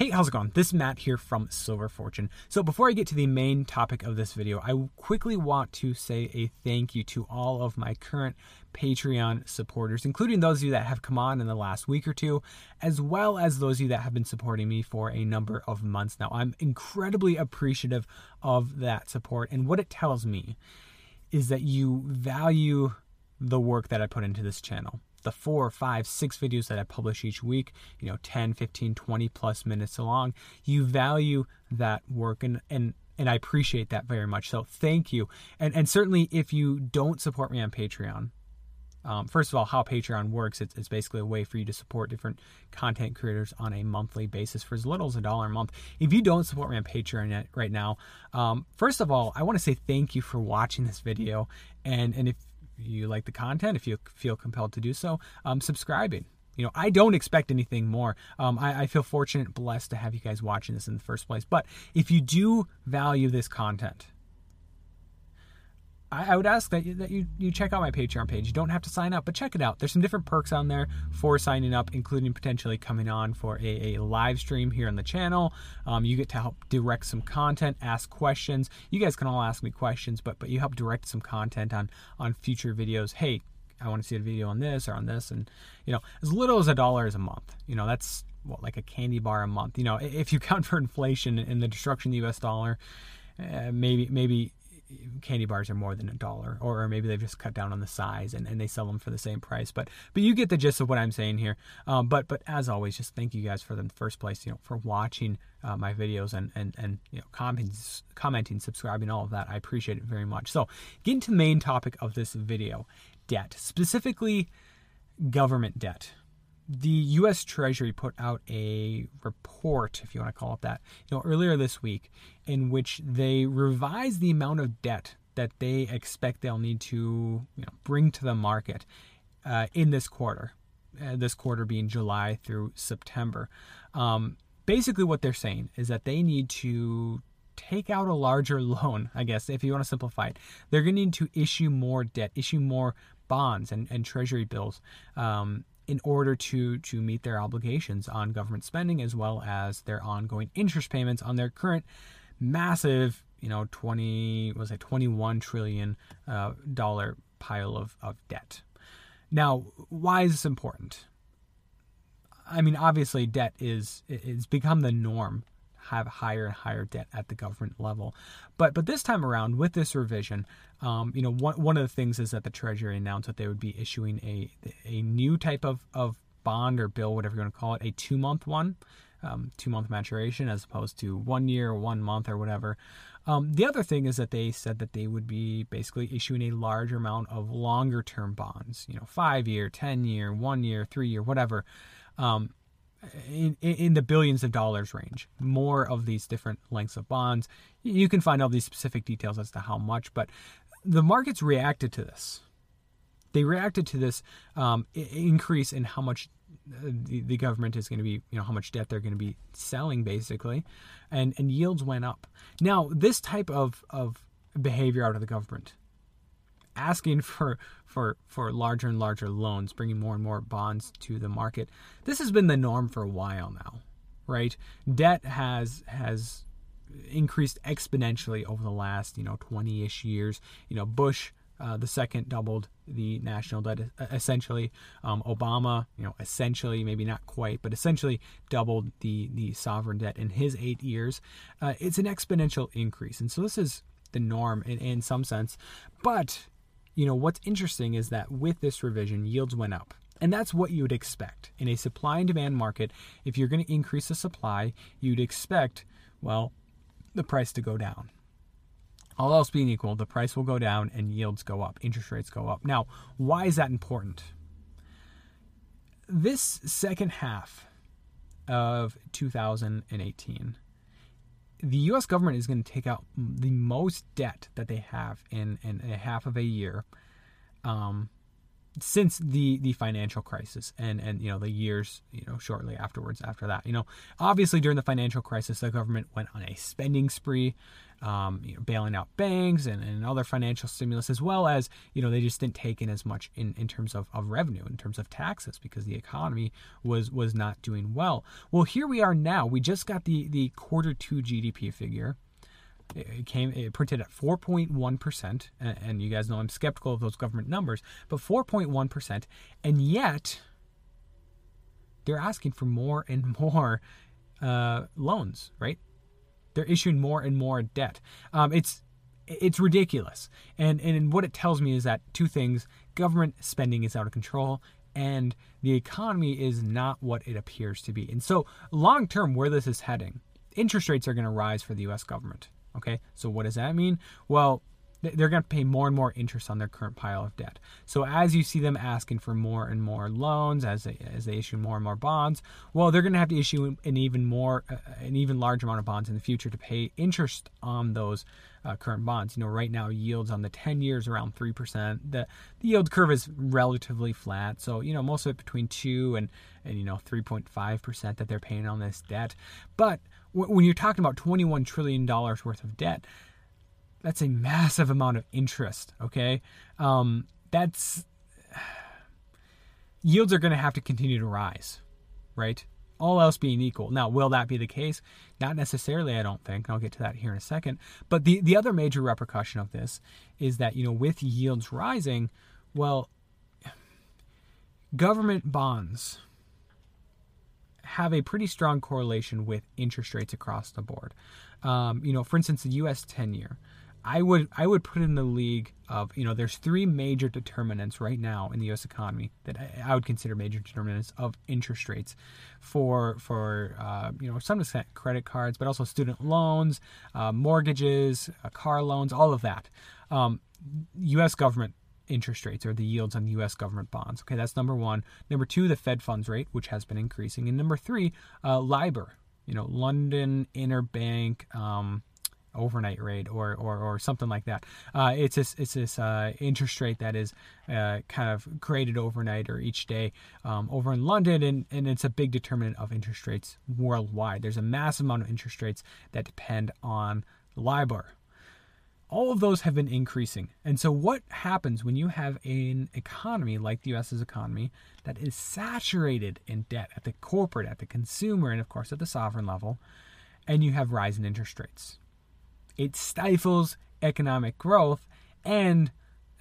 Hey, how's it going? This is Matt here from Silver Fortune. So, before I get to the main topic of this video, I quickly want to say a thank you to all of my current Patreon supporters, including those of you that have come on in the last week or two, as well as those of you that have been supporting me for a number of months now. I'm incredibly appreciative of that support, and what it tells me is that you value the work that I put into this channel the four, five, six videos that I publish each week, you know, 10, 15, 20 plus minutes long, you value that work and, and, and I appreciate that very much. So thank you. And, and certainly if you don't support me on Patreon, um, first of all, how Patreon works, it's, it's, basically a way for you to support different content creators on a monthly basis for as little as a dollar a month. If you don't support me on Patreon right now, um, first of all, I want to say thank you for watching this video. And, and if you like the content, if you feel compelled to do so, um, subscribing. You know, I don't expect anything more. Um, I, I, feel fortunate, blessed to have you guys watching this in the first place. But if you do value this content, I, I would ask that you, that you you check out my Patreon page. You don't have to sign up, but check it out. There's some different perks on there for signing up, including potentially coming on for a, a live stream here on the channel. Um, you get to help direct some content, ask questions. You guys can all ask me questions, but but you help direct some content on on future videos. Hey, I want to see a video on this or on this, and you know, as little as a dollar is a month. You know, that's what like a candy bar a month. You know, if you count for inflation and the destruction of the U.S. dollar, uh, maybe maybe candy bars are more than a dollar or, or, maybe they've just cut down on the size and, and they sell them for the same price but but you get the gist of what i'm saying here. Um, but but as always just thank you guys for the first place you know for watching uh, my videos and and and you know commenting commenting subscribing all of that. I appreciate it very much. So getting to the main topic of this video debt specifically government debt the U.S. Treasury put out a report, if you want to call it that, you know, earlier this week, in which they revised the amount of debt that they expect they'll need to you know, bring to the market uh, in this quarter. Uh, this quarter being July through September. Um, basically, what they're saying is that they need to take out a larger loan, I guess, if you want to simplify it. They're going to need to issue more debt, issue more bonds and, and treasury bills um, in order to to meet their obligations on government spending as well as their ongoing interest payments on their current massive you know 20 was it 21 trillion uh, dollar pile of, of debt. Now why is this important? I mean obviously debt is it's become the norm have higher and higher debt at the government level. But but this time around, with this revision, um, you know, one one of the things is that the Treasury announced that they would be issuing a a new type of of bond or bill, whatever you want to call it, a two month one. Um, two month maturation as opposed to one year, one month, or whatever. Um, the other thing is that they said that they would be basically issuing a larger amount of longer term bonds, you know, five year, 10 year, one year, three year, whatever. Um, in, in the billions of dollars range. More of these different lengths of bonds. You can find all these specific details as to how much, but the markets reacted to this. They reacted to this um, increase in how much uh, the, the government is going to be, you know, how much debt they're going to be selling, basically, and and yields went up. Now, this type of of behavior out of the government asking for for for larger and larger loans, bringing more and more bonds to the market. This has been the norm for a while now, right? Debt has has increased exponentially over the last you know 20ish years. You know, Bush uh, the second doubled the national debt essentially. Um, Obama, you know, essentially maybe not quite, but essentially doubled the the sovereign debt in his eight years. Uh, it's an exponential increase, and so this is the norm in, in some sense. But you know, what's interesting is that with this revision, yields went up. And that's what you would expect. In a supply and demand market, if you're going to increase the supply, you'd expect, well, the price to go down. All else being equal, the price will go down and yields go up, interest rates go up. Now, why is that important? This second half of 2018, the U.S. government is going to take out the most debt that they have in, in a half of a year um, since the the financial crisis and and you know the years you know shortly afterwards after that you know obviously during the financial crisis the government went on a spending spree um, you know, bailing out banks and, and other financial stimulus as well as you know they just didn't take in as much in, in terms of, of revenue in terms of taxes because the economy was was not doing well. Well here we are now. We just got the the quarter two gdp figure it came it printed at 4.1% and you guys know I'm skeptical of those government numbers but 4.1% and yet they're asking for more and more uh, loans right? They're issuing more and more debt. Um, it's it's ridiculous. And and what it tells me is that two things government spending is out of control and the economy is not what it appears to be. And so long term where this is heading interest rates are going to rise for the US government Okay, so what does that mean? Well, they're going to pay more and more interest on their current pile of debt. So as you see them asking for more and more loans, as they as they issue more and more bonds, well, they're going to have to issue an even more, uh, an even large amount of bonds in the future to pay interest on those uh, current bonds. You know, right now yields on the 10 years around three percent. The the yield curve is relatively flat, so you know most of it between two and and you know 3.5 percent that they're paying on this debt, but when you're talking about 21 trillion dollars worth of debt that's a massive amount of interest okay? Um, that's yields are going to have to continue to rise right? All else being equal. Now will that be the case? Not necessarily i don't think. I'll get to that here in a second. But the, the other major repercussion of this is that you know with yields rising well government bonds have a pretty strong correlation with interest rates across the board. Um, you know, for instance, the U.S. 10-year. I would I would put in the league of you know there's three major determinants right now in the U.S. economy that I, I would consider major determinants of interest rates for for uh, you know some extent credit cards but also student loans, uh, mortgages, uh, car loans, all of that. Um, U.S. government interest rates or the yields on U.S. government bonds. Okay, that's number one. Number two, the Fed funds rate, which has been increasing, and number three, uh, LIBOR. You know, London Interbank um, overnight rate or, or, or something like that. Uh, it's this it's this uh, interest rate that is uh, kind of created overnight or each day um, over in London, and, and it's a big determinant of interest rates worldwide. There's a massive amount of interest rates that depend on LIBOR all of those have been increasing. And so, what happens when you have an economy like the US's economy that is saturated in debt at the corporate, at the consumer, and of course at the sovereign level, and you have rising interest rates? It stifles economic growth and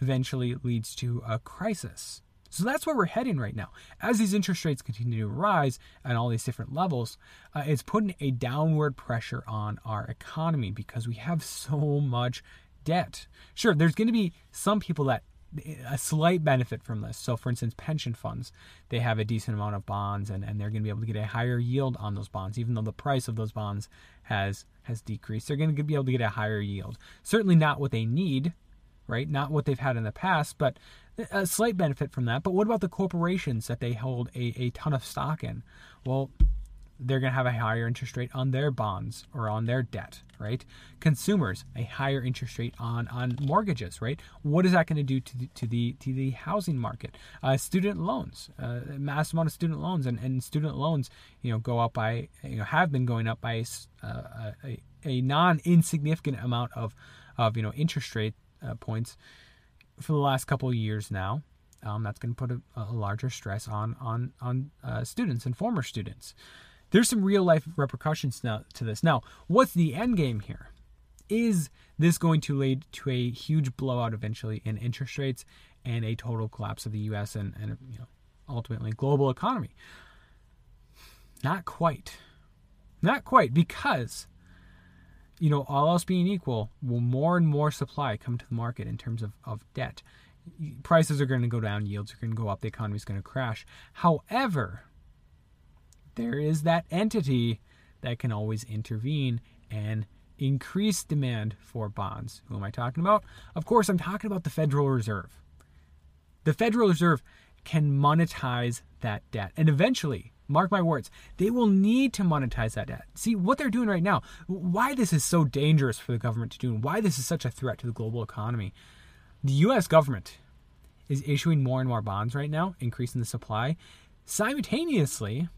eventually leads to a crisis. So that's where we're heading right now. As these interest rates continue to rise at all these different levels, uh, it's putting a downward pressure on our economy because we have so much debt. Sure, there's going to be some people that a slight benefit from this. So, for instance, pension funds, they have a decent amount of bonds and, and they're going to be able to get a higher yield on those bonds, even though the price of those bonds has has decreased. They're going to be able to get a higher yield. Certainly not what they need, right? Not what they've had in the past, but a slight benefit from that. But what about the corporations that they hold a, a ton of stock in? Well, they're going to have a higher interest rate on their bonds or on their debt, right? Consumers, a higher interest rate on on mortgages, right? What is that going to do to the, to the to the housing market? Uh, student loans, uh, mass amount of student loans, and, and student loans, you know, go up by you know have been going up by uh, a, a non insignificant amount of of you know interest rate uh, points for the last couple of years now. Um, that's going to put a, a, larger stress on on on uh, students and former students. There's some real life repercussions now to this. Now, what's the end game here? Is this going to lead to a huge blowout eventually in interest rates and a total collapse of the U.S. and, and you know, ultimately global economy? Not quite. Not quite, because you know, all else being equal, will more and more supply come to the market in terms of, of debt. Prices are going to go down, yields are going to go up, the economy is going to crash. However, there is that entity that can always intervene and increase demand for bonds. Who am I talking about? Of course, I'm talking about the Federal Reserve. The Federal Reserve can monetize that debt and eventually Mark my words, they will need to monetize that debt. See what they're doing right now, why this is so dangerous for the government to do, and why this is such a threat to the global economy. The US government is issuing more and more bonds right now, increasing the supply. Simultaneously,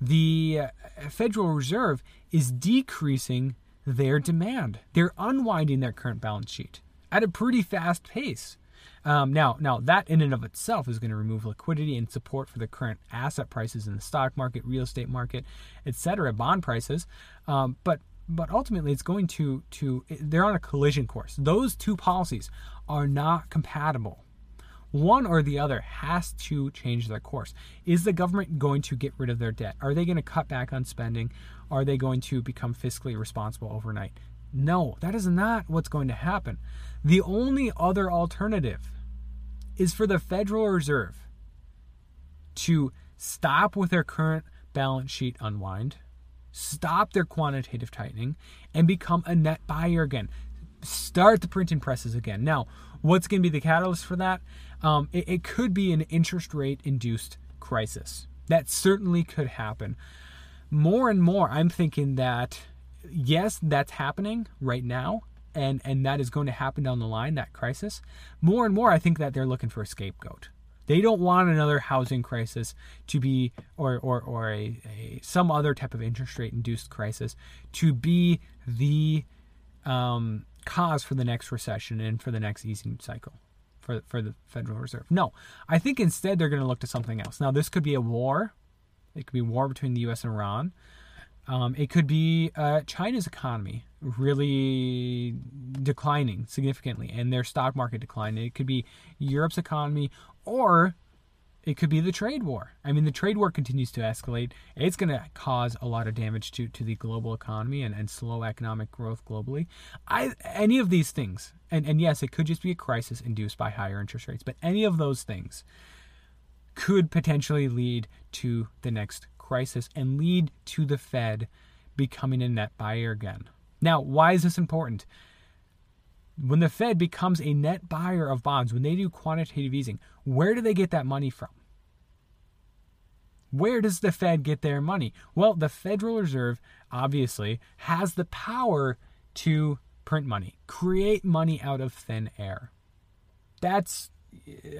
the uh, Federal Reserve is decreasing their demand. They're unwinding their current balance sheet at a pretty fast pace. Um, now, now that in and of itself is going to remove liquidity and support for the current asset prices in the stock market, real estate market, etc., bond prices. Um, but but ultimately, it's going to to they're on a collision course. Those two policies are not compatible. One or the other has to change their course. Is the government going to get rid of their debt? Are they going to cut back on spending? Are they going to become fiscally responsible overnight? No, that is not what's going to happen. The only other alternative is for the Federal Reserve to stop with their current balance sheet unwind, stop their quantitative tightening, and become a net buyer again. Start the printing presses again. Now, what's going to be the catalyst for that? Um, it, it could be an interest rate induced crisis. That certainly could happen. More and more, I'm thinking that yes, that's happening right now, and and that is going to happen down the line. That crisis. More and more, I think that they're looking for a scapegoat. They don't want another housing crisis to be, or or or a, a some other type of interest rate induced crisis to be the um, cause for the next recession and for the next easing cycle for for the Federal Reserve. No, I think instead they're going to look to something else. Now, this could be a war. It could be war between the U.S. and Iran. Um, it could be uh, China's economy really declining significantly and their stock market declining. It could be Europe's economy or it could be the trade war. I mean, the trade war continues to escalate. It's going to cause a lot of damage to, to the global economy and, and slow economic growth globally. I any of these things, and, and yes, it could just be a crisis induced by higher interest rates, but any of those things could potentially lead to the next crisis and lead to the Fed becoming a net buyer again. Now, why is this important? When the Fed becomes a net buyer of bonds, when they do quantitative easing, where do they get that money from? Where does the Fed get their money? Well, the Federal Reserve obviously has the power to print money, create money out of thin air. That's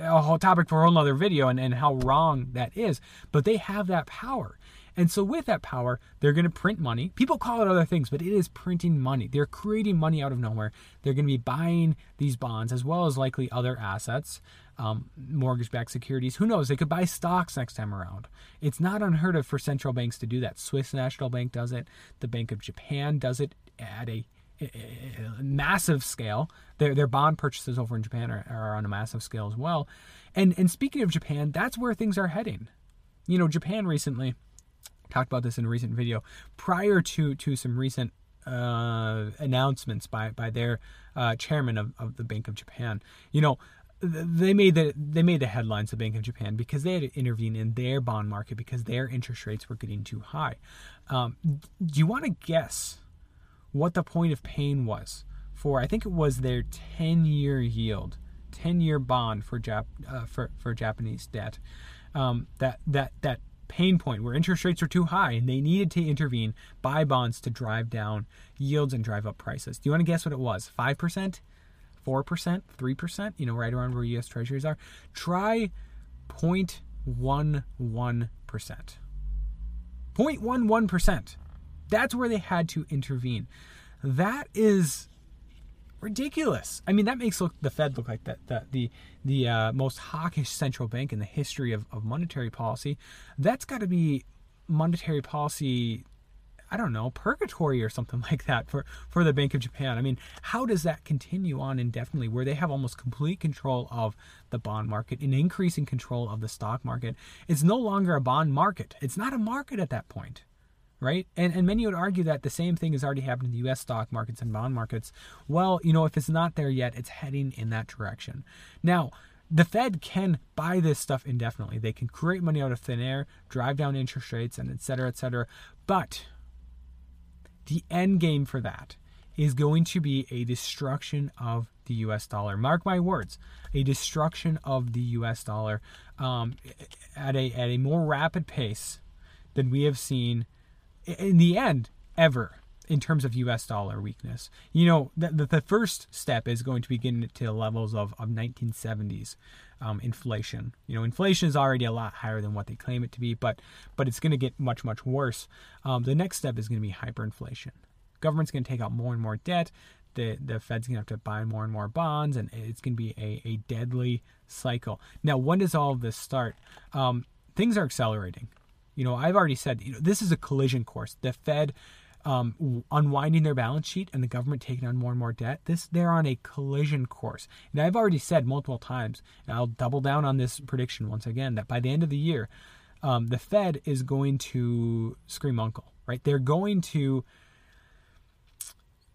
a whole topic for a whole other video and, and how wrong that is. But they have that power. And so, with that power, they're going to print money. People call it other things, but it is printing money. They're creating money out of nowhere. They're going to be buying these bonds as well as likely other assets, um, mortgage backed securities. Who knows? They could buy stocks next time around. It's not unheard of for central banks to do that. Swiss National Bank does it, the Bank of Japan does it at a massive scale. Their their bond purchases over in Japan are, are, on a massive scale as well. And and speaking of Japan, that's where things are heading. You know, Japan recently talked about this in a recent video prior to to some recent uh, announcements by by their uh, chairman of, of the Bank of Japan. You know, they made the they made the headlines the Bank of Japan because they had to intervene in their bond market because their interest rates were getting too high. Um, do you want to guess what the point of pain was for? I think it was their ten year yield, ten year bond for Jap uh, for for Japanese debt. Um, that that that pain point where interest rates are too high and they needed to intervene, buy bonds to drive down yields and drive up prices. Do you want to guess what it was? 5%? 4%? 3%? You know, right around where US treasuries are. Try 0.11%. 0.11%. That's where they had to intervene. That is ridiculous. I mean, that makes look the Fed look like that the the, the uh, most hawkish central bank in the history of, of monetary policy. That's got to be monetary policy. I don't know, purgatory or something like that for, for the Bank of Japan. I mean, how does that continue on indefinitely where they have almost complete control of the bond market and increasing control of the stock market? It's no longer a bond market. It's not a market at that point right? And, and many would argue that the same thing has already happened in the US stock markets and bond markets. Well, you know, if it's not there yet, it's heading in that direction. Now, the Fed can buy this stuff indefinitely. They can create money out of thin air, drive down interest rates, and et cetera, et cetera. But the end game for that is going to be a destruction of the US dollar. Mark my words, a destruction of the US dollar um, at, a, at a more rapid pace than we have seen in the end ever in terms of US dollar weakness. You know, the, the, first step is going to be getting to the levels of, of 1970s um, inflation. You know, inflation is already a lot higher than what they claim it to be, but but it's going to get much, much worse. Um, the next step is going to be hyperinflation. Government's going to take out more and more debt. The, the Fed's going to have to buy more and more bonds, and it's going to be a, a deadly cycle. Now, when does all of this start? Um, things are accelerating. You know, I've already said, you know, this is a collision course. The Fed um, unwinding their balance sheet and the government taking on more and more debt. This they're on a collision course. And I've already said multiple times, and I'll double down on this prediction once again that by the end of the year, um, the Fed is going to scream uncle. Right? They're going to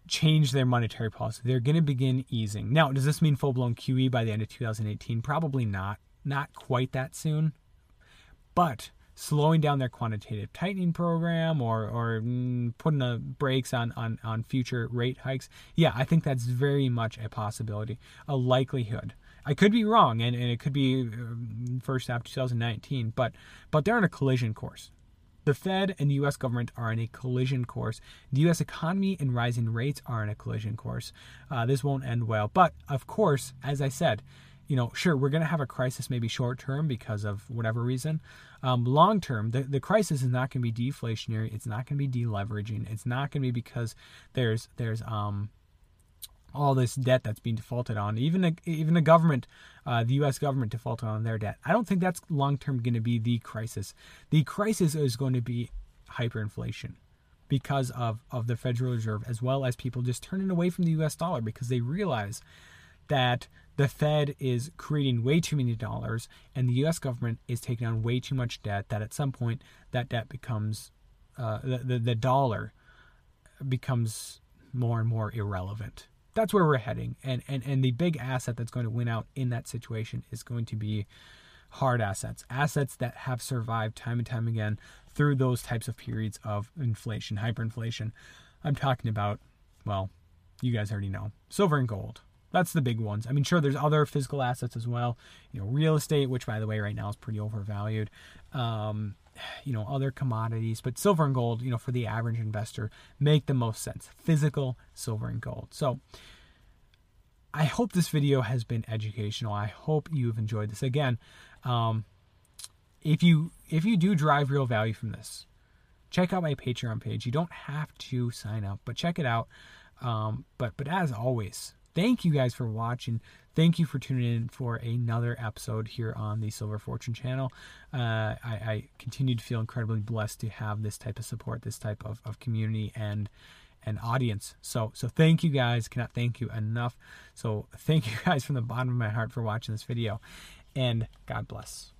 change their monetary policy. They're going to begin easing. Now, does this mean full blown QE by the end of 2018? Probably not. Not quite that soon. But slowing down their quantitative tightening program or or mm, putting the brakes on, on on future rate hikes yeah i think that's very much a possibility a likelihood i could be wrong and, and it could be um, first half 2019 but but they're on a collision course the Fed and the US government are in a collision course. The US economy and rising rates are in a collision course. Uh, this won't end well. But of course, as I said, you know, sure, we're going to have a crisis maybe short term because of whatever reason. Um, long term, the, the crisis is not going to be deflationary. It's not going to be deleveraging. It's not going to be because there's there's um all this debt that's being defaulted on. Even a, even the government, uh, the U.S. government defaulted on their debt. I don't think that's long term going to be the crisis. The crisis is going to be hyperinflation because of, of the Federal Reserve, as well as people just turning away from the US dollar because they realize that the Fed is creating way too many dollars and the US government is taking on way too much debt that at some point that debt becomes uh, the, the, the dollar becomes more and more irrelevant. That's where we're heading. And, and, and the big asset that's going to win out in that situation is going to be hard assets, assets that have survived time and time again through those types of periods of inflation, hyperinflation. I'm talking about, well, you guys already know silver and gold, that's the big ones. I mean, sure, there's other physical assets as well. You know, real estate, which by the way, right now is pretty overvalued. Um, you know, other commodities, but silver and gold, you know, for the average investor, make the most sense. Physical silver and gold. So, I hope this video has been educational. I hope you've enjoyed this. Again, um, if you if you do drive real value from this, check out my Patreon page. You don't have to sign up, but check it out. Um, but but as always, thank you guys for watching. Thank you for tuning in for another episode here on the Silver Fortune channel. Uh, I, I, continue to feel incredibly blessed to have this type of support, this type of, of community and and audience. So so thank you guys. Cannot thank you enough. So thank you guys from the bottom of my heart for watching this video, and God bless.